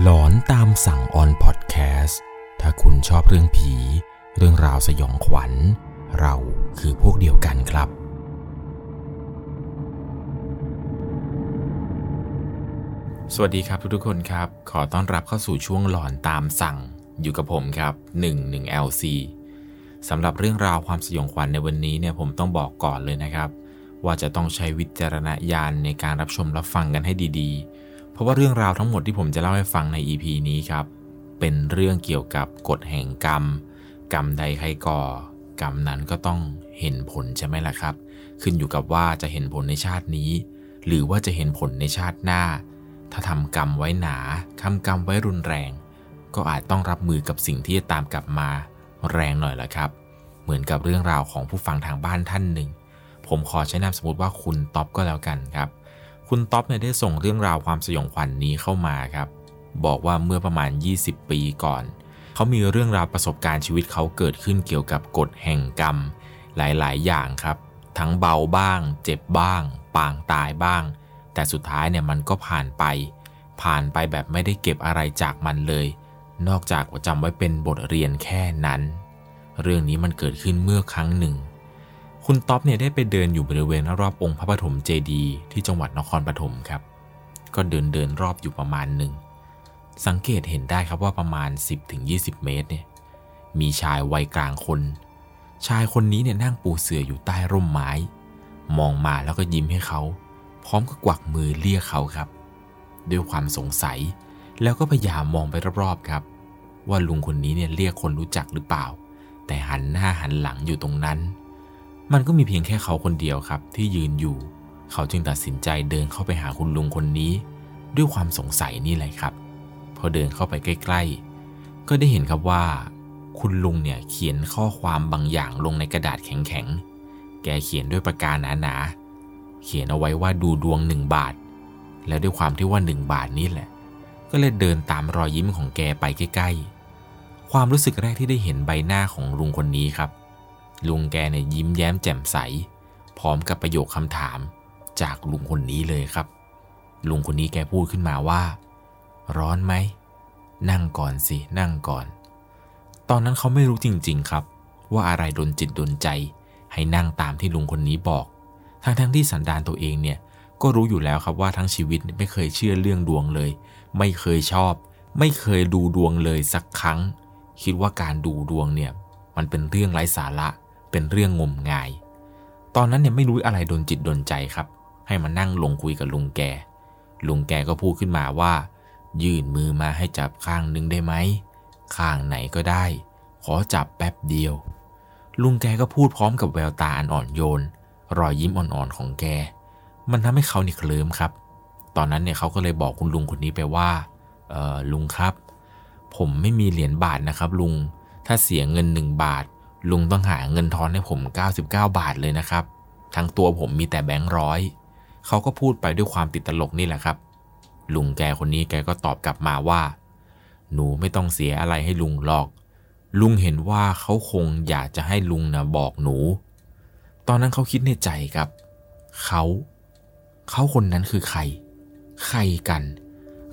หลอนตามสั่งออนพอดแคสต์ถ้าคุณชอบเรื่องผี เรื่องราวสยองขวัญ เราคือพวกเดียวกันครับ สวัสดีครับทุกๆคนครับ ขอต้อนรับเข้าสู่ช่วงหลอนตามสั่งอยู่กับผมครับ 11 LC สำหรับเรื่องราวความสยองขวัญในวันนี้เนี่ยผมต้องบอกก่อนเลยนะครับ ว่าจะต้องใช้วิจารณญาณในการรับชมรับฟังกันให้ดีๆ ราะว่าเรื่องราวทั้งหมดที่ผมจะเล่าให้ฟังใน EP นี้ครับ เป็นเรื่องเกี่ยวกับกฎแห่งกรรม กรรมใดใครก่อ กรรมนั้นก็ต้องเห็นผลใช่ไหมล่ะครับ ขึ้นอยู่กับว่าจะเห็นผลในชาตินี้ หรือว่าจะเห็นผลในชาติหน้า ถ้าทำกรรมไว้หนาทำกรรมไว้รุนแรง ก็อาจต้องรับมือกับสิ่งที่จะตามกลับมาแรงหน่อยละครับ เหมือนกับเรื่องราวของผู้ฟังทางบ้านท่านหนึ่ง ผมขอใช้นามสมมติว่าคุณท็อปก็แล้วกันครับ คุณท็อปเนี่ยได้ส่งเรื่องราวความสยองขวัญนนี้เข้ามาครับ บอกว่าเมื่อประมาณ 20 ปีก่อน เขามีเรื่องราวประสบการณ์ชีวิตเขาเกิดขึ้นเกี่ยวกับกฎแห่งกรรม หลายๆ อย่างครับ ทั้งเบาบ้าง เจ็บบ้าง ปางตายบ้าง แต่สุดท้ายเนี่ยมันก็ผ่านไป ผ่านไปแบบไม่ได้เก็บอะไรจากมันเลย นอกจากจำไว้เป็นบทเรียนแค่นั้น เรื่องนี้มันเกิดขึ้นเมื่อครั้งหนึ่ง คุณท็อปเนี่ยได้ไปเดินอยู่บริเวณรอบองค์พระปฐมเจดีย์ที่จังหวัดนครปฐมครับ ก็เดินเดินรอบอยู่ประมาณหนึ่ง สังเกตเห็นได้ครับว่าประมาณ 10-20 เมตรเนี่ยมีชายวัยกลางคน ชายคนนี้เนี่ยนั่งปูเสื่ออยู่ใต้ร่มไม้ มองมาแล้วก็ยิ้มให้เขา พร้อมกับกวักมือเรียกเขาครับ ด้วยความสงสัย แล้วก็พยายามมองไปรอบๆครับ ว่าลุงคนนี้เนี่ยเรียกคนรู้จักหรือเปล่า แต่หันหน้าหันหลังอยู่ตรงนั้น มันก็มีเพียงแค่เขาคนเดียวครับที่ยืนอยู่ เขาจึงตัดสินใจเดินเข้าไปหาคุณลุงคนนี้ ด้วยความสงสัยนี่แหละครับ พอเดินเข้าไปใกล้ๆ ก็ได้เห็นครับว่า คุณลุงเนี่ยเขียนข้อความบางอย่างลงในกระดาษแข็งๆ แกเขียนด้วยปากกาหนาๆ เขียนเอาไว้ว่าดูดวงหนึ่งบาท และด้วยความที่ว่าหนึ่งบาทนี่แหละ ก็เลยเดินตามรอยยิ้มของแกไปใกล้ๆ ความรู้สึกแรกที่ได้เห็นใบหน้าของลุงคนนี้ครับ ลุงแกเนี่ยยิ้มแย้มแจ่มใส พร้อมกับประโยคคำถามจากลุงคนนี้เลยครับ ลุงคนนี้แกพูดขึ้นมาว่า ร้อนไหม นั่งก่อนสิ นั่งก่อน ตอนนั้นเขาไม่รู้จริง ๆ ครับ ว่าอะไรดนจิตดนใจ ให้นั่งตามที่ลุงคนนี้บอก ทั้งๆทที่สันดานตัวเองเนี่ยก็รู้อยู่แล้วครับว่าทั้งชีวิตไม่เคยเชื่อเรื่องดวงเลย ไม่เคยชอบ ไม่เคยดูดวงเลยสักครั้ง คิดว่าการดูดวงเนี่ยมันเป็นเรื่องไร้สาระ เป็นเรื่องงมงาย ตอนนั้นเนี่ยไม่รู้อะไรโดนจิตโดนใจครับ ให้มานั่งลงคุยกับลุงแก ลุงแกก็พูดขึ้นมาว่า ยื่นมือมาให้จับข้างหนึ่งได้ไหม ข้างไหนก็ได้ ขอจับแป๊บเดียว ลุงแกก็พูดพร้อมกับแววตาอันอ่อนโยน รอยยิ้มอ่อนๆของแก มันทำให้เขาเนี่ยเคลิ้มครับ ตอนนั้นเนี่ยเขาก็เลยบอกคุณลุงคนนี้ไปว่า เออลุงครับ ผมไม่มีเหรียญบาทนะครับ ลุง ถ้าเสียเงินหนึ่งบาท ลุงต้องหาเงินทอนให้ผม 99 บาทเลยนะครับ ทั้งตัวผมมีแต่แบงค์ร้อย เขาก็พูดไปด้วยความติดตลกนี่แหละครับ ลุงแกคนนี้แกก็ตอบกลับมาว่า หนูไม่ต้องเสียอะไรให้ลุงหรอก ลุงเห็นว่าเขาคงอยากจะให้ลุงนะบอกหนู ตอนนั้นเขาคิดในใจครับ เขา เขาคนนั้นคือใคร ใครกัน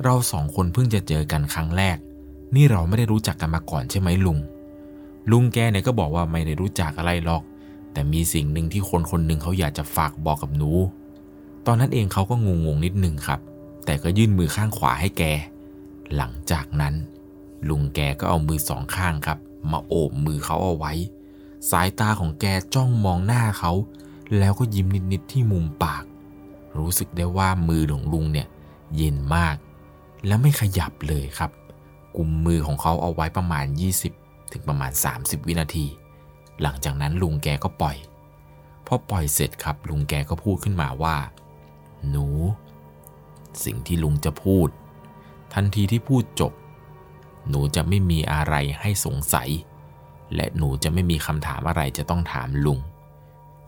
เราสองคนเพิ่งจะเจอกันครั้งแรก นี่เราไม่ได้รู้จักกันมาก่อนใช่ไหมลุง ลุงแกเนี่ยก็บอกว่าไม่ได้รู้จักอะไรหรอก แต่มีสิ่งหนึ่งที่คนคนหนึ่งเขาอยากจะฝากบอกกับหนู ตอนนั้นเองเขาก็งงๆนิดหนึ่งครับ แต่ก็ยื่นมือข้างขวาให้แก หลังจากนั้น ลุงแกก็เอามือสองข้างครับ มาโอบมือเขาเอาไว้ สายตาของแกจ้องมองหน้าเขา แล้วก็ยิ้มนิดๆที่มุมปาก รู้สึกได้ว่ามือของลุงเนี่ย เย็นมาก และไม่ขยับเลยครับกุมมือของเขาเอาไว้ประมาณ 20 ถึงประมาณ 30 วินาที หลังจากนั้นลุงแกก็ปล่อย พอปล่อยเสร็จครับลุงแกก็พูดขึ้นมาว่า หนู สิ่งที่ลุงจะพูด ทันทีที่พูดจบ หนูจะไม่มีอะไรให้สงสัย และหนูจะไม่มีคำถามอะไรจะต้องถามลุง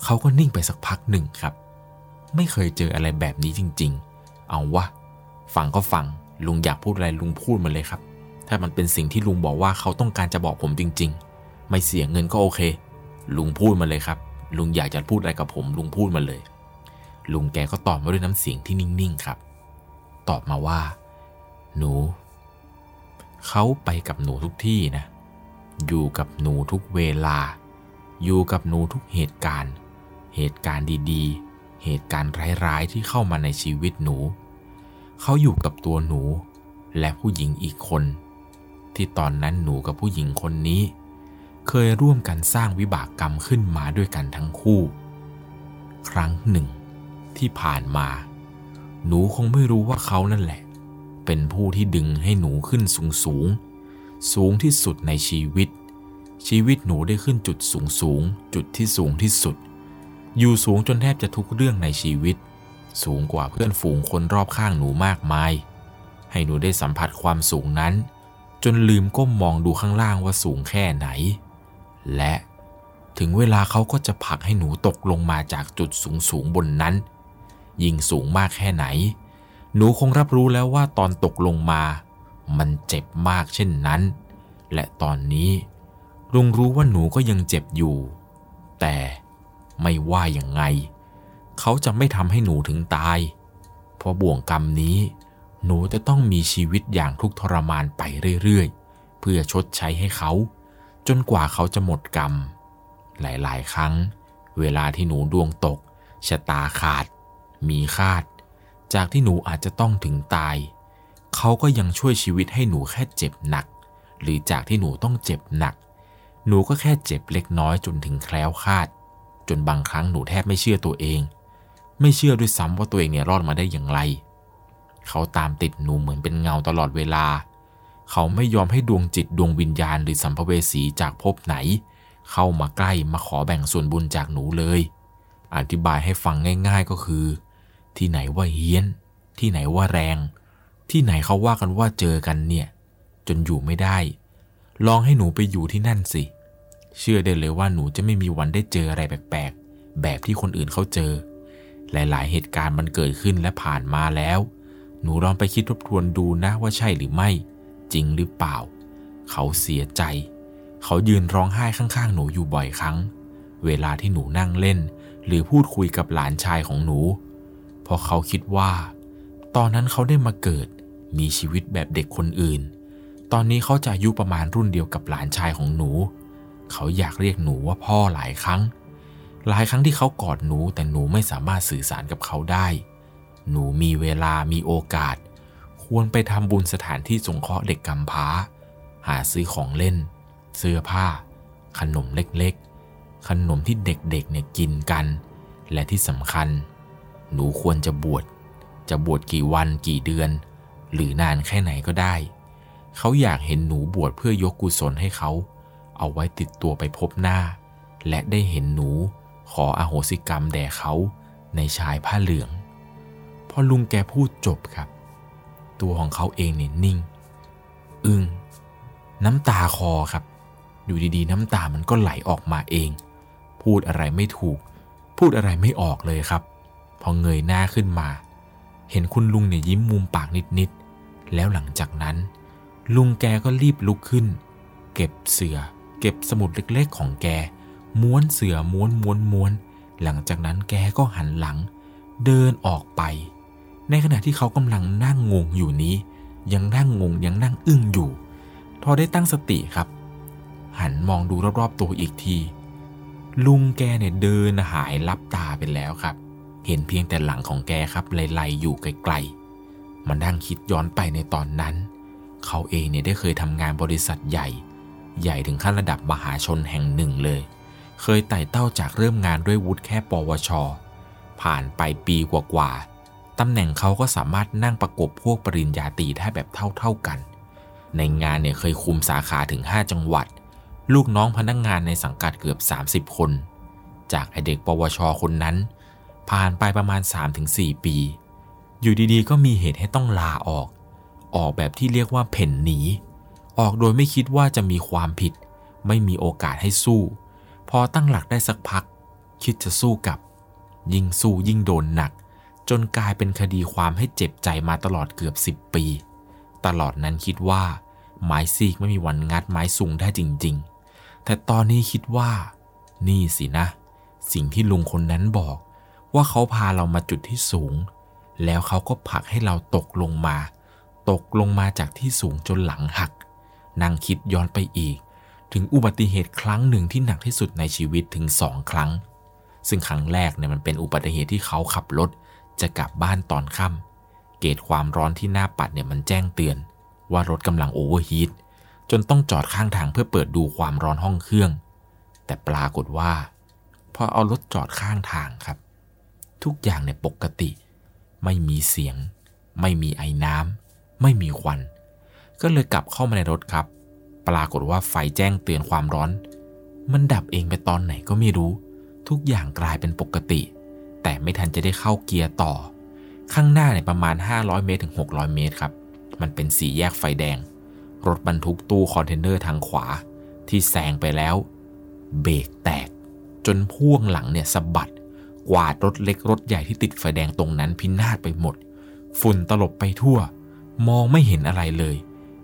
เขาก็นิ่งไปสักพักหนึ่งครับ ไม่เคยเจออะไรแบบนี้จริง ๆ เอาวะฟังก็ฟังลุงอยากพูดอะไรลุงพูดมาเลยครับ ถ้ามันเป็นสิ่งที่ลุงบอกว่าเขาต้องการจะบอกผมจริง ๆ ไม่เสียเงินก็โอเค ลุงพูดมาเลยครับ ลุงอยากจะพูดอะไรกับผม ลุงพูดมาเลย ลุงแกก็ตอบมาด้วยน้ำเสียงที่นิ่งๆครับ ตอบมาว่า หนู เขาไปกับหนูทุกที่นะ อยู่กับหนูทุกเวลา อยู่กับหนูทุกเหตุการณ์ เหตุการณ์ดีๆ เหตุการณ์ร้ายๆที่เข้ามาในชีวิตหนู เขาอยู่กับตัวหนูและผู้หญิงอีกคน ที่ตอนนั้นหนูกับผู้หญิงคนนี้ เคยร่วมกันสร้างวิบากกรรมขึ้นมาด้วยกันทั้งคู่ ครั้งหนึ่ง ที่ผ่านมา หนูคงไม่รู้ว่าเขานั่นแหละ เป็นผู้ที่ดึงให้หนูขึ้นสูงสูง สูงที่สุดในชีวิต ชีวิตหนูได้ขึ้นจุดสูงสูง จุดที่สูงที่สุด อยู่สูงจนแทบจะทุกเรื่องในชีวิต สูงกว่าเพื่อนฝูงคนรอบข้างหนูมากมายให้หนูได้สัมผัสความสูงนั้น จนลืมก้มมองดูข้างล่างว่าสูงแค่ไหน และถึงเวลาเขาก็จะผลักให้หนูตกลงมาจากจุดสูงสูงบนนั้น ยิ่งสูงมากแค่ไหน หนูคงรับรู้แล้วว่าตอนตกลงมา มันเจ็บมากเช่นนั้น และตอนนี้ลุงรู้ว่าหนูก็ยังเจ็บอยู่ แต่ไม่ว่าอย่างไง เขาจะไม่ทำให้หนูถึงตาย เพราะบ่วงกรรมนี้ หนูจะต้องมีชีวิตอย่างทุกข์ทรมานไปเรื่อยๆ เพื่อชดใช้ให้เขา จนกว่าเขาจะหมดกรรม หลายๆ ครั้ง เวลาที่หนูดวงตกชะตาขาด มีคาด จากที่หนูอาจจะต้องถึงตาย เขาก็ยังช่วยชีวิตให้หนูแค่เจ็บหนัก หรือจากที่หนูต้องเจ็บหนัก หนูก็แค่เจ็บเล็กน้อยจนถึงแคล้วคาด จนบางครั้งหนูแทบไม่เชื่อตัวเอง ไม่เชื่อด้วยซ้ำว่าตัวเองเนี่ยรอดมาได้อย่างไร เขาตามติดหนูเหมือนเป็นเงาตลอดเวลา เขาไม่ยอมให้ดวงจิตดวงวิญญาณหรือสัมภเวสีจากภพไหน เข้ามาใกล้มาขอแบ่งส่วนบุญจากหนูเลย อธิบายให้ฟังง่ายๆก็คือ ที่ไหนว่าเฮี้ยน ที่ไหนว่าแรง ที่ไหนเขาว่ากันว่าเจอกันเนี่ย จนอยู่ไม่ได้ ลองให้หนูไปอยู่ที่นั่นสิ เชื่อได้เลยว่าหนูจะไม่มีวันได้เจออะไรแปลกๆ แบบที่คนอื่นเขาเจอ หลายๆ เหตุการณ์มันเกิดขึ้นและผ่านมาแล้ว หนูลองไปคิดทบทวนดูนะว่าใช่หรือไม่ จริงหรือเปล่า เขาเสียใจ เขายืนร้องไห้ข้างๆ หนูอยู่บ่อยครั้ง เวลาที่หนูนั่งเล่น หรือพูดคุยกับหลานชายของหนู เพราะเขาคิดว่า ตอนนั้นเขาได้มาเกิด มีชีวิตแบบเด็กคนอื่น ตอนนี้เขาจะอายุประมาณรุ่นเดียวกับหลานชายของหนู เขาอยากเรียกหนูว่าพ่อหลายครั้ง หลายครั้งที่เขากอดหนูแต่หนูไม่สามารถสื่อสารกับเขาได้ หนูมีเวลามีโอกาส ควรไปทำบุญสถานที่สงเคราะห์เด็กกำพร้า หาซื้อของเล่น เสื้อผ้า ขนมเล็กๆ ขนมที่เด็กๆเนี่ยกินกัน และที่สำคัญ หนูควรจะบวช จะบวชกี่วันกี่เดือน หรือนานแค่ไหนก็ได้ เขาอยากเห็นหนูบวชเพื่อยกกุศลให้เขา เอาไว้ติดตัวไปพบหน้า และได้เห็นหนูขออโหสิกรรมแด่เขาในชายผ้าเหลือง พอลุงแกพูดจบครับ ตัวของเขาเองเนี่ยนิ่ง อึง้งน้ำตาคอครับ อยู่ดีๆ น้ำตามันก็ไหลออกมาเอง พูดอะไรไม่ถูก พูดอะไรไม่ออกเลยครับ พอเงยหน้าขึ้นมา เห็นคุณลุงเนี่ยยิ้มมุมปากนิดๆ แล้วหลังจากนั้น ลุงแกก็รีบลุกขึ้น เก็บเสือ เก็บสมุดเล็กๆ ของแก ม้วนเสือม้วนม้วนม้วน หลังจากนั้นแกก็หันหลัง เดินออกไป ในขณะที่เขากำลังนั่งงงอยู่นี้ ยังนั่งงงยังนั่งอึ้งอยู่พอได้ตั้งสติครับ หันมองดูรอบๆตัวอีกที ลุงแกเนี่ยเดินหายลับตาไปแล้วครับ เห็นเพียงแต่หลังของแกครับไล่ๆอยู่ไกลๆมันนั่งคิดย้อนไปในตอนนั้น เขาเองเนี่ยได้เคยทำงานบริษัทใหญ่ ใหญ่ถึงขั้นระดับมหาชนแห่งหนึ่งเลย เคยไต่เต้าจากเริ่มงานด้วยวุฒิแค่ปวชผ่านไปปีกว่าๆ ตำแหน่งเขาก็สามารถนั่งประกบพวกปริญญาตรีได้แบบเท่าๆกัน ในงานเนี่ยเคยคุมสาขาถึง 5 จังหวัด ลูกน้องพนักงงานในสังกัดเกือบ 30 คน จากไอเด็กปวช คนนั้น ผ่านไปประมาณ 3-4 ปี อยู่ดีๆ ก็มีเหตุให้ต้องลาออก ออกแบบที่เรียกว่าเพ่นหนี ออกโดยไม่คิดว่าจะมีความผิด ไม่มีโอกาสให้สู้ พอตั้งหลักได้สักพัก คิดจะสู้กับ ยิ่งสู้ยิ่งโดนหนัก จนกลายเป็นคดีความให้เจ็บใจมาตลอดเกือบ 10 ปี ตลอดนั้นคิดว่า ไม้ซีกไม่มีวันงัดไม้สูงได้จริง ๆ แต่ตอนนี้คิดว่า นี่สินะ สิ่งที่ลุงคนนั้นบอก ว่าเขาพาเรามาจุดที่สูง แล้วเขาก็ผลักให้เราตกลงมา ตกลงมาจากที่สูงจนหลังหักนั่งคิดย้อนไปอีก ถึงอุบัติเหตุครั้งหนึ่งที่หนักที่สุดในชีวิตถึงสองครั้ง ซึ่งครั้งแรกเนี่ยมันเป็นอุบัติเหตุที่เขาขับรถ จะกลับบ้านตอนค่ำเกตความร้อนที่หน้าปัดเนี่ยมันแจ้งเตือน ว่ารถกำลังโอเวอร์ฮีทจนต้องจอดข้างทางเพื่อเปิดดูความร้อนห้องเครื่อง แต่ปรากฏว่า พอเอารถจอดข้างทางครับ ทุกอย่างเนี่ยปกติ ไม่มีเสียง ไม่มีไอ้น้ำไม่มีควัน ก็เลยกลับเข้ามาในรถครับ ปรากฏว่าไฟแจ้งเตือนความร้อน มันดับเองไปตอนไหนก็ไม่รู้ ทุกอย่างกลายเป็นปกติ แต่ไม่ทันจะได้เข้าเกียร์ต่อ ข้างหน้าเนี่ยประมาณ 500 เมตรถึง 600 เมตรครับ มันเป็นสี่แยกไฟแดง รถบรรทุกตู้คอนเทนเนอร์ทางขวา ที่แซงไปแล้ว เบรกแตก จนพ่วงหลังเนี่ยสะบัด กวาดรถเล็กรถใหญ่ที่ติดไฟแดงตรงนั้นพินาศไปหมด ฝุ่นตลบไปทั่ว มองไม่เห็นอะไรเลย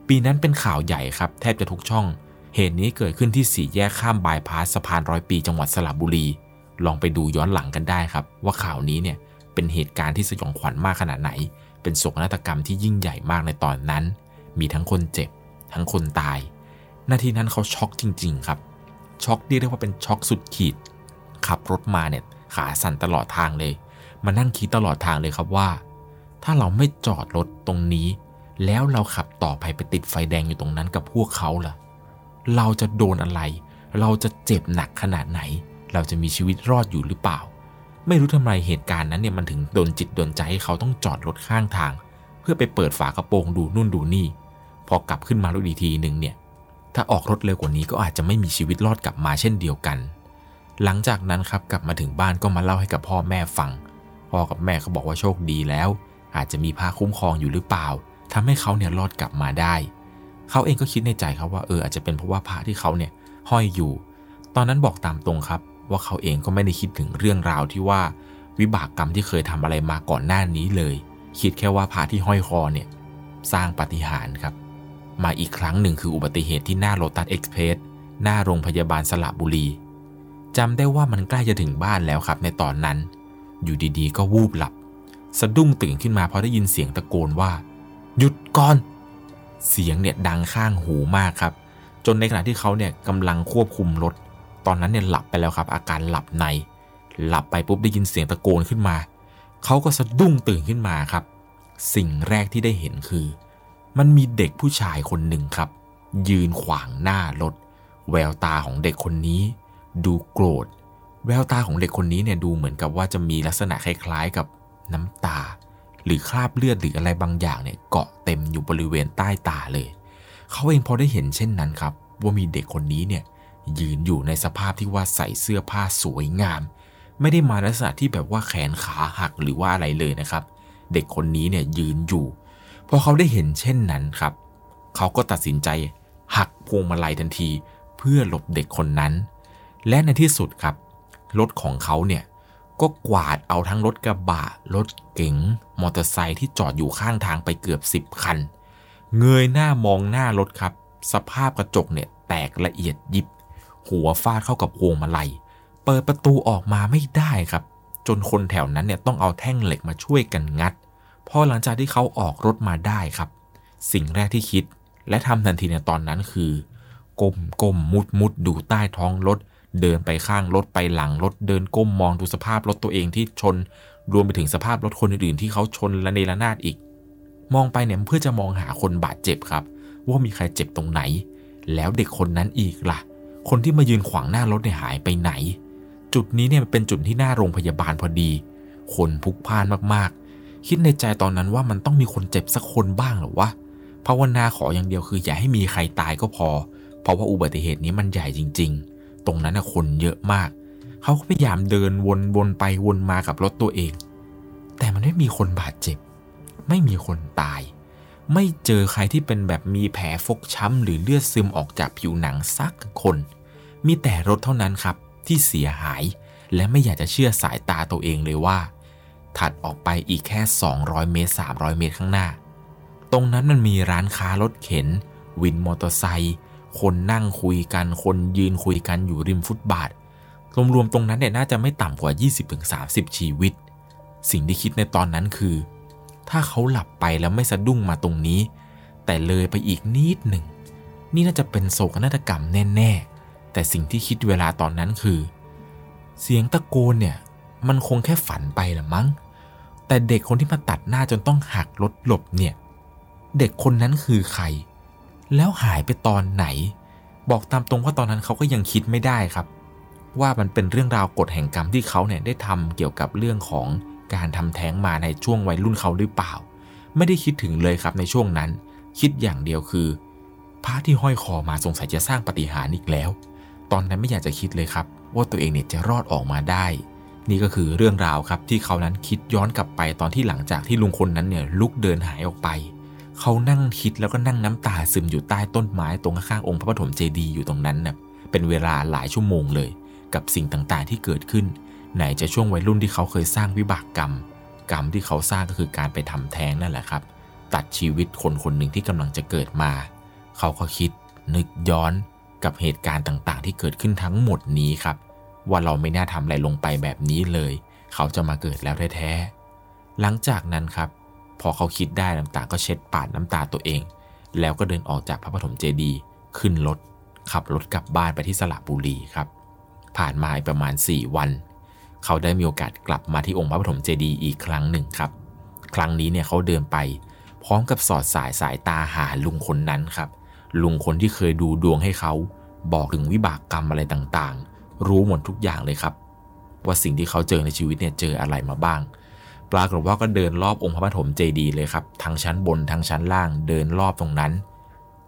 ปีนั้นเป็นข่าวใหญ่ครับ แทบจะทุกช่อง เหตุนี้เกิดขึ้นที่สี่แยกข้ามบายพาสสะพานร้อยปีจังหวัดสระบุรี ลองไปดูย้อนหลังกันได้ครับ ว่าข่าวนี้เนี่ยเป็นเหตุการณ์ที่สยองขวัญมากขนาดไหน เป็นโศกนาฏกรรมที่ยิ่งใหญ่มากในตอนนั้น มีทั้งคนเจ็บ ทั้งคนตาย นาทีนั้นเขาช็อกจริง ๆ ครับ ช็อกเรียกได้ว่าเป็นช็อกสุดขีด ขับรถมาเนี่ยขาสั่นตลอดทางเลย มานั่งคิดตลอดทางเลยครับว่า ถ้าเราไม่จอดรถตรงนี้ แล้วเราขับต่อไปไปติดไฟแดงอยู่ตรงนั้นกับพวกเขาล่ะ เราจะโดนอะไร เราจะเจ็บหนักขนาดไหน เราจะมีชีวิตรอดอยู่หรือเปล่า ไม่รู้ทำไมเหตุการณ์นั้นเนี่ยมันถึงโดนจิตโดนใจให้เขาต้องจอดรถข้างทาง เพื่อไปเปิดฝากระโปรงดูนู่นดูนี่ พอกลับขึ้นมารู้ดีทีหนึ่งเนี่ย ถ้าออกรถเร็วกว่านี้ก็อาจจะไม่มีชีวิตรอดกลับมาเช่นเดียวกัน หลังจากนั้นครับกลับมาถึงบ้านก็มาเล่าให้กับพ่อแม่ฟัง พ่อกับแม่เขาบอกว่าโชคดีแล้ว อาจจะมีพาคุ้มครองอยู่หรือเปล่าทำให้เขาเนี่ยรอดกลับมาได้เขาเองก็คิดในใจครับว่าเอออาจจะเป็นเพราะว่าพระที่เขาเนี่ยห้อยอยู่ ตอนนั้นบอกตามตรงครับ ว่าเขาเองก็ไม่ได้คิดถึงเรื่องราวที่ว่า วิบากกรรมที่เคยทำอะไรมาก่อนหน้านี้เลย คิดแค่ว่าพระที่ห้อยคอเนี่ย สร้างปาฏิหาริย์ครับ มาอีกครั้งหนึ่งคืออุบัติเหตุที่หน้าโลตัสเอ็กซ์เพรสหน้าโรงพยาบาลสระบุรีจำได้ว่ามันใกล้จะถึงบ้านแล้วครับ ในตอนนั้น อยู่ดีๆ ก็วูบหลับ สะดุ้งตื่นขึ้นมาเพราะได้ยินเสียงตะโกนว่า หยุดก่อน เสียงเนี่ยดังข้างหูมากครับ จนในขณะที่เขาเนี่ยกำลังควบคุมรถ ตอนนั้นเนี่ยหลับไปแล้วครับ อาการหลับใน หลับไปปุ๊บได้ยินเสียงตะโกนขึ้นมา เขาก็สะดุ้งตื่นขึ้นมาครับ สิ่งแรกที่ได้เห็นคือ มันมีเด็กผู้ชายคนหนึ่งครับ ยืนขวางหน้ารถ แววตาของเด็กคนนี้ ดูโกรธ แววตาของเด็กคนนี้เนี่ยดูเหมือนกับว่าจะมีลักษณะคล้ายๆกับน้ำตา หรือคราบเลือดหรืออะไรบางอย่างเนี่ยเกาะเต็มอยู่บริเวณใต้ตาเลย เขาเองพอได้เห็นเช่นนั้นครับ ว่ามีเด็กคนนี้เนี่ย ยืนอยู่ในสภาพที่ว่าใส่เสื้อผ้าสวยงาม ไม่ได้มาลักษณะที่แบบว่าแขนขาหักหรือว่าอะไรเลยนะครับ เด็กคนนี้เนี่ยยืนอยู่พอเขาได้เห็นเช่นนั้นครับ เขาก็ตัดสินใจหักพวงมาลัยทันที เพื่อหลบเด็กคนนั้น และในที่สุดครับ รถของเขาเนี่ยก็กวาดเอาทั้งรถกระบะรถเก๋งมอเตอร์ไซค์ที่จอดอยู่ข้างทางไปเกือบ 10 คัน เงยหน้ามองหน้ารถครับ สภาพกระจกเนี่ยแตกละเอียดยิบ หัวฟาดเข้ากับพวงมาลัย เปิดประตูออกมาไม่ได้ครับ จนคนแถวนั้นเนี่ยต้องเอาแท่งเหล็กมาช่วยกันงัด พอหลังจากที่เขาออกรถมาได้ครับ สิ่งแรกที่คิด และทำทันทีในตอนนั้นคือก้มก้มมุดมุดดูใต้ท้องรถ เดินไปข้างรถไปหลังรถเดินก้มมองดูสภาพรถตัวเองที่ชน รวมไปถึงสภาพรถคนอื่นๆที่เขาชนและเนระนาดอีก มองไปเนี่ยเพื่อจะมองหาคนบาดเจ็บครับ ว่ามีใครเจ็บตรงไหน แล้วเด็กคนนั้นอีกล่ะ คนที่มายืนขวางหน้ารถเนี่ยหายไปไหน จุดนี้เนี่ยเป็นจุดที่หน้าโรงพยาบาลพอดี คนพลุกพล่านมากๆ คิดในใจตอนนั้นว่ามันต้องมีคนเจ็บสักคนบ้างหรอวะภาวนาขออย่างเดียวคืออย่าให้มีใครตายก็พอ เพราะว่าอุบัติเหตุนี้มันใหญ่จริง ๆ ตรงนั้นนะคนเยอะมาก เขาก็พยายามเดินวนวนไปวนมากับรถตัวเอง แต่มันไม่มีคนบาดเจ็บ ไม่มีคนตาย ไม่เจอใครที่เป็นแบบมีแผลฟกช้ำหรือเลือดซึมออกจากผิวหนังสักคน มีแต่รถเท่านั้นครับที่เสียหาย และไม่อยากจะเชื่อสายตาตัวเองเลยว่า ถัดออกไปอีกแค่ 200 เมตร 300 เมตรข้างหน้า ตรงนั้นมันมีร้านค้ารถเข็น วินมอเตอร์ไซค์คนนั่งคุยกันคนยืนคุยกันอยู่ริมฟุตบาทรวมๆตรงนั้นเนี่ยน่าจะไม่ต่ำกว่า 20-30 ชีวิต สิ่งที่คิดในตอนนั้นคือ ถ้าเขาหลับไปแล้วไม่สะดุ้งมาตรงนี้ แต่เลยไปอีกนิดหนึ่ง นี่น่าจะเป็นโศกนาฏกรรมแน่ ๆ แต่สิ่งที่คิดเวลาตอนนั้นคือ เสียงตะโกนเนี่ย มันคงแค่ฝันไปละมั้ง แต่เด็กคนที่มาตัดหน้าจนต้องหักรถหลบเนี่ย เด็กคนนั้นคือใคร แล้วหายไปตอนไหน บอกตามตรงว่าตอนนั้นเขาก็ยังคิดไม่ได้ครับ ว่ามันเป็นเรื่องราวกฎแห่งกรรมที่เขาเนี่ยได้ทำเกี่ยวกับเรื่องของการทำแท้งมาในช่วงวัยรุ่นเขาหรือเปล่า ไม่ได้คิดถึงเลยครับในช่วงนั้น คิดอย่างเดียวคือพระที่ห้อยคอมาสงสัยจะสร้างปฏิหารอีกแล้ว ตอนนั้นไม่อยากจะคิดเลยครับ ว่าตัวเองเนี่ยจะรอดออกมาได้ นี่ก็คือเรื่องราวครับที่เขานั้นคิดย้อนกลับไปตอนที่หลังจากที่ลุงคนนั้นเนี่ยลุกเดินหายออกไป เขานั่งคิดแล้วก็นั่งน้ำตาซึมอยู่ใต้ต้นไม้ตรงข้างองค์พระปฐมเจดีย์อยู่ตรงนั้นน่ะเป็นเวลาหลายชั่วโมงเลย กับสิ่งต่างๆที่เกิดขึ้น ไหนจะช่วงวัยรุ่นที่เขาเคยสร้างวิบากกรรม กรรมที่เขาสร้างก็คือการไปทำแท้งนั่นแหละครับ ตัดชีวิตคนคนหนึ่งที่กำลังจะเกิดมา เขาก็คิดนึกย้อน กับเหตุการณ์ต่างๆ ที่เกิดขึ้นทั้งหมดนี้ครับ ว่าเราไม่น่าทำอะไรลงไปแบบนี้เลย เขาจะมาเกิดแล้วแท้ๆหลังจากนั้นครับ พอเขาคิดได้น้ำตาก็เช็ดปาดน้ำตาตัวเอง แล้วก็เดินออกจากพระปฐมเจดีย์ขึ้นรถขับรถกลับบ้านไปที่สระบุรีครับ ผ่านมาประมาณ 4 วัน เขาได้มีโอกาสกลับมาที่องค์พระปฐมเจดีย์อีกครั้งหนึ่งครับ ครั้งนี้เนี่ยเขาเดินไป พร้อมกับสอดสายสายตาหาลุงคนนั้นครับ ลุงคนที่เคยดูดวงให้เขา บอกถึงวิบากกรรมอะไรต่างๆ รู้หมดทุกอย่างเลยครับ ว่าสิ่งที่เขาเจอในชีวิตเนี่ยเจออะไรมาบ้าง ปรากฏว่าก็เดินรอบองค์พระปฐมเจดีย์เลยครับ ทั้งชั้นบนทั้งชั้นล่างเดินรอบตรงนั้น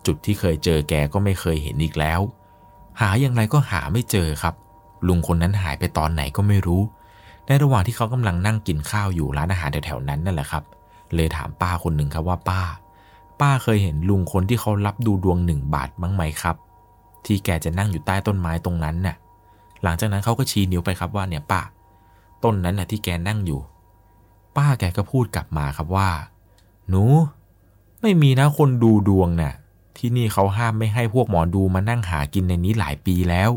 จุดที่เคยเจอแกก็ไม่เคยเห็นอีกแล้ว หาอย่างไรก็หาไม่เจอครับ ลุงคนนั้นหายไปตอนไหนก็ไม่รู้ ในระหว่างที่เขากำลังนั่งกินข้าวอยู่ร้านอาหารแถวๆนั้นนั่นแหละครับ เลยถามป้าคนหนึ่งครับว่าป้า ป้าเคยเห็นลุงคนที่เขารับดูดวงหนึ่งบาทบ้างไหมครับ ที่แกจะนั่งอยู่ใต้ต้นไม้ตรงนั้นน่ะ หลังจากนั้นเขาก็ชี้นิ้วไปครับว่าเนี่ยป้า ต้นนั้นน่ะที่แกนั่งอยู่ ป้าแกก็พูดกลับมาครับว่า หนู ไม่มีนะคนดูดวงน่ะ ที่นี่เขาห้ามไม่ให้พวกหมอดูมานั่งหากินในนี้หลายปีแล้ว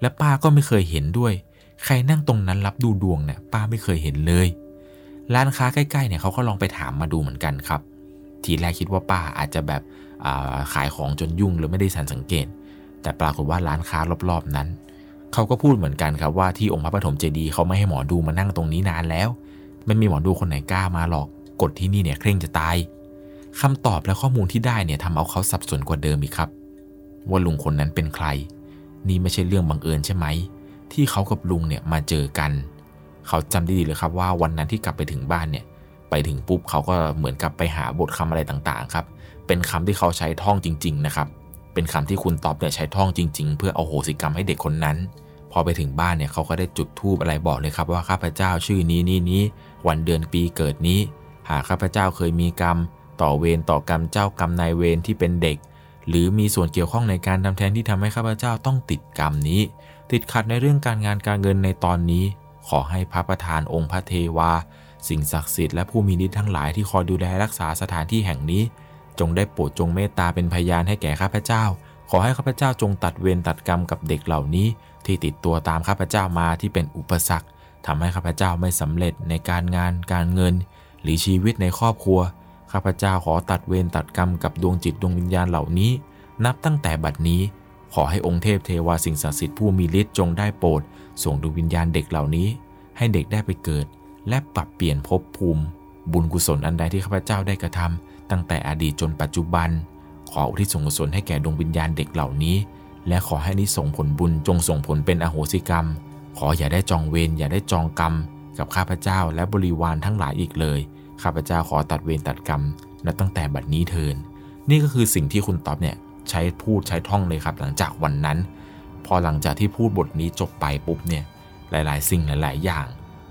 และป้าก็ไม่เคยเห็นด้วย ใครนั่งตรงนั้นรับดูดวงเนี่ยป้าไม่เคยเห็นเลย ร้านค้าใกล้ๆเนี่ยเขาก็ลองไปถามมาดูเหมือนกันครับ ทีแรกคิดว่าป้าอาจจะแบบขายของจนยุ่งหรือไม่ได้สันสังเกต แต่ปรากฏว่าร้านค้ารอบๆนั้น เขาก็พูดเหมือนกันครับว่าที่องค์พระปฐมเจดีย์เขาไม่ให้หมอดูมานั่งตรงนี้นานแล้ว ไม่มีหมอดูคนไหนกล้ามาหรอกกฎที่นี่เนี่ยเคร่งจะตายคำตอบและข้อมูลที่ได้เนี่ยทำเอาเขาสับสนกว่าเดิมอีกครับ ว่าลุงคนนั้นเป็นใคร นี่ไม่ใช่เรื่องบังเอิญใช่ไหมที่เขากับลุงเนี่ยมาเจอกัน เขาจำได้ดีเลยครับว่าวันนั้นที่กลับไปถึงบ้านเนี่ย ไปถึงปุ๊บเขาก็เหมือนกับไปหาบทคำอะไรต่างๆครับ เป็นคำที่เขาใช้ท่องจริง ๆ นะครับ เป็นคำที่คุณตอบเนี่ยใช้ท่องจริง ๆ เพื่อเอาโหสิกรรมให้เด็กคนนั้น พอไปถึงบ้านเนี่ยเขาก็ได้จุดธูปอะไรบอกเลยครับว่าข้าพเจ้าชื่อนี้นี้นี้วันเดือนปีเกิดนี้ หากข้าพเจ้าเคยมีกรรม ต่อเวรต่อกรรมเจ้ากรรมนายเวรที่เป็นเด็ก หรือมีส่วนเกี่ยวข้องในการทำแท้งที่ทำให้ข้าพเจ้าต้องติดกรรมนี้ ติดขัดในเรื่องการงานการเงินในตอนนี้ ขอให้พระประธานองค์พระเทวา สิ่งศักดิ์สิทธิ์และผู้มีฤทธิ์ทั้งหลายที่คอยดูแลรักษาสถานที่แห่งนี้ จงได้โปรดจงเมตตาเป็นพยานให้แก่ข้าพเจ้า ขอให้ข้าพเจ้าจงตัดเวรตัดกรรมกับเด็กเหล่านี้ ที่ติดตัวตามข้าพเจ้ามาที่เป็นอุปสรรคทำให้ข้าพเจ้าไม่สำเร็จในการงานการเงิน หรือชีวิตในครอบครัว ข้าพเจ้าขอตัดเวรตัดกรรมกับดวงจิตดวงวิญญาณเหล่านี้ นับตั้งแต่บัดนี้ขอให้องค์เทพเทวาสิ่งศักดิ์สิทธิ์ผู้มีฤทธิ์จงได้โปรดส่งดวงวิญญาณเด็กเหล่านี้ ให้เด็กได้ไปเกิด และปรับเปลี่ยนภพภูมิ บุญกุศลอันใดที่ข้าพเจ้าได้กระทำตั้งแต่อดีตจนปัจจุบัน ขออุทิศส่วนกุศลให้แก่ดวงวิญญาณเด็กเหล่านี้ และขอให้นิส่งผลบุญจงส่งผลเป็นอโหสิกรรม ขออย่าได้จองเวรอย่าได้จองกรรม กับข้าพเจ้าและบริวารทั้งหลายอีกเลย ข้าพเจ้าขอตัดเวรตัดกรรมนับตั้งแต่บัดนี้เทินนี่ก็คือสิ่งที่คุณต๊อบเนี่ยใช้พูดใช้ท่องเลยครับ หลังจากวันนั้น พอหลังจากที่พูดบทนี้จบไปปุ๊บเนี่ยหลาย ๆ สิ่งหลาย ๆ อย่าง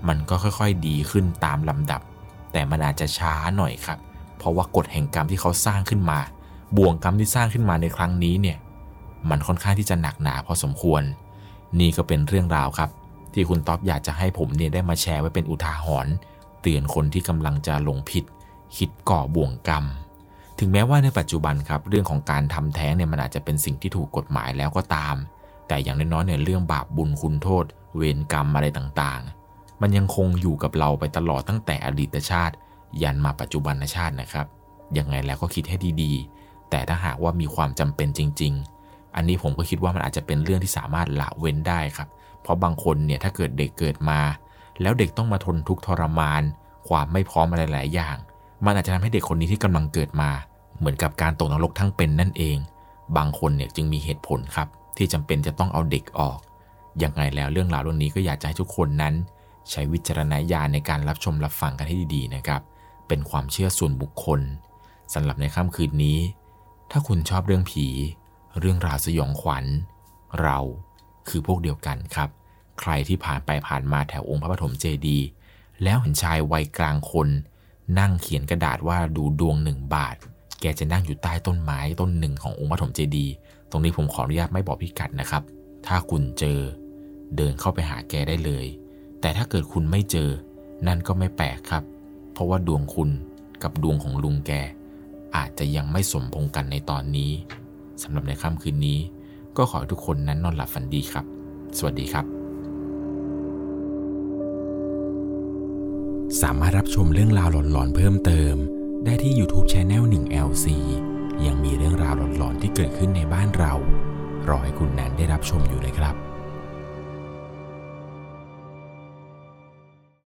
มันก็ค่อยๆดีขึ้นตามลำดับ แต่มันอาจจะช้าหน่อยครับ เพราะว่ากฎแห่งกรรมที่เขาสร้างขึ้นมา บ่วงกรรมที่สร้างขึ้นมาในครั้งนี้เนี่ย มันค่อนข้างที่จะหนักหนาพอสมควร นี่ก็เป็นเรื่องราวครับ ที่คุณต๊อบอยากจะให้ผมเนี่ยได้มาแชร์ไว้เป็นอุทาหรณ์เตือนคนที่กำลังจะลงผิด คิดก่อบ่วงกรรม ถึงแม้ว่าในปัจจุบันครับ เรื่องของการทำแท้งเนี่ยมันอาจจะเป็นสิ่งที่ถูกกฎหมายแล้วก็ตาม แต่อย่างน้อยๆเนี่ยเรื่องบาปบุญคุณโทษ เวรกรรมอะไรต่างๆ มันยังคงอยู่กับเราไปตลอดตั้งแต่อดีตชาติ ยันมาปัจจุบันชาตินะครับ ยังไงแล้วก็คิดให้ดีๆ แต่ถ้าหากว่ามีความจำเป็นจริง ๆ อันนี้ผมก็คิดว่ามันอาจจะเป็นเรื่องที่สามารถละเว้นได้ครับ เพราะบางคนเนี่ยถ้าเกิดเด็กเกิดมา แล้วเด็กต้องมาทนทุกข์ทรมาน ความไม่พร้อมอะไรหลายอย่าง มันอาจจะทำให้เด็กคนนี้ที่กำลังเกิดมา เหมือนกับการตกนรกทั้งเป็นนั่นเอง บางคนเนี่ยจึงมีเหตุผลครับ ที่จำเป็นจะต้องเอาเด็กออกยังไงแล้วเรื่องราวเรื่องนี้ก็อยากจะให้ทุกคนนั้น ใช้วิจารณญาณในการรับชมรับฟังกันให้ดีๆนะครับ เป็นความเชื่อส่วนบุคคลสำหรับในค่ำคืนนี้ ถ้าคุณชอบเรื่องผี เรื่องราวสยองขวัญ เราคือพวกเดียวกันครับ ใครที่ผ่านไปผ่านมาแถวองค์พระปฐมเจดีย์แล้วเห็นชายวัยกลางคน นั่งเขียนกระดาษว่าดูดวงหนึ่งบาท แกจะนั่งอยู่ใต้ต้นไม้ต้นหนึ่งขององค์พระปฐมเจดีย์ตรงนี้ผมขออนุญาตไม่บอกพิกัดนะครับ ถ้าคุณเจอ เดินเข้าไปหาแกได้เลย แต่ถ้าเกิดคุณไม่เจอ นั่นก็ไม่แปลกครับ เพราะว่าดวงคุณกับดวงของลุงแก อาจจะยังไม่สมพงกันในตอนนี้สำหรับในค่ำคืนนี้ ก็ขอให้ทุกคนนั้นนอนหลับฝันดีครับ สวัสดีครับ สามารถรับชมเรื่องราวหลอนๆเพิ่มเติม ได้ที่ YouTube Channel 1 LC ยังมีเรื่องราวหลอนๆที่เกิดขึ้นในบ้านเรา รอให้คุณแนนได้รับชมอยู่นะครับ